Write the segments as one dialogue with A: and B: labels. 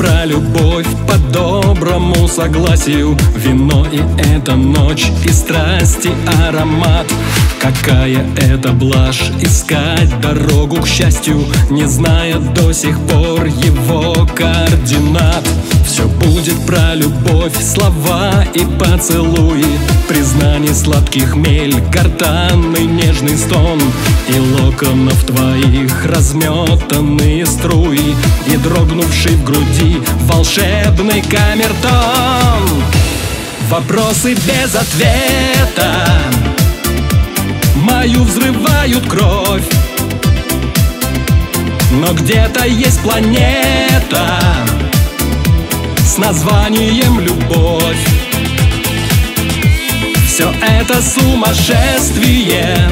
A: про любовь по доброму согласию. Вино и эта ночь, и страсти аромат. Какая это блажь искать дорогу к счастью Не зная до сих пор его координат Все будет про любовь, слова и поцелуи Признание сладких мель, картанный нежный стон И локонов твоих разметанные струи И дрогнувший в груди волшебный камертон. Вопросы без ответа. Мою взрывают кровь. Но где-то есть планета С названием любовь Все это сумасшествие.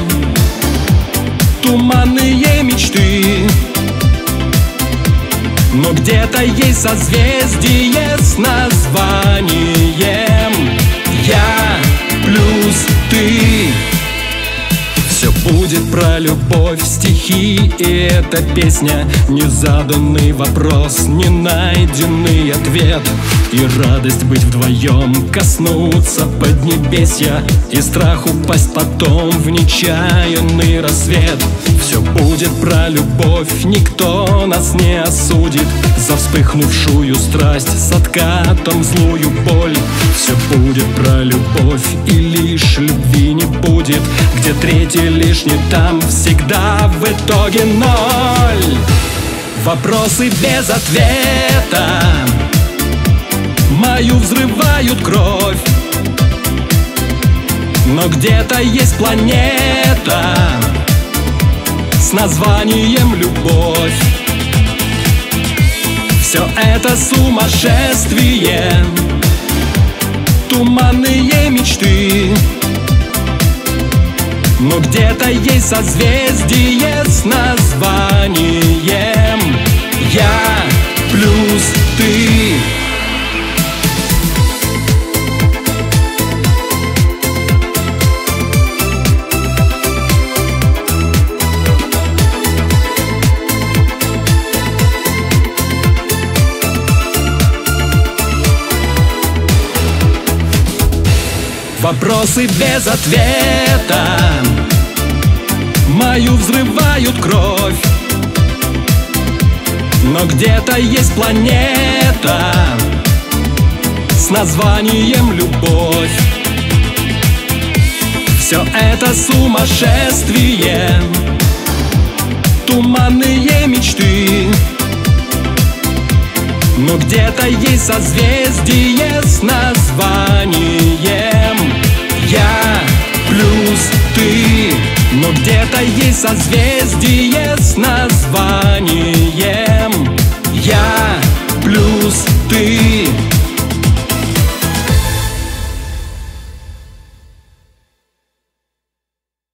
A: Туманные мечты. Но где-то есть созвездие с названием Я плюс ты все будет про любовь, стихи И эта песня Незаданный вопрос, не найденный ответ. И радость быть вдвоем, коснуться поднебесья И страх упасть потом в нечаянный рассвет. Все будет про любовь, никто нас не осудит. За вспыхнувшую страсть с откатом злую боль. Все будет про любовь и лишь любви не будет Где третий лишний там всегда в итоге ноль. Вопросы без ответа. Мою взрывают кровь. Но где-то есть планета С названием любовь Все это сумасшествие Туманные мечты но где-то есть созвездие с названием Я плюс ты Вопросы без ответа. Мою взрывают кровь. Но где-то есть планета С названием любовь Все это сумасшествие. Туманные мечты. Но где-то есть созвездие с названием Это есть созвездие с названием. Я плюс ты.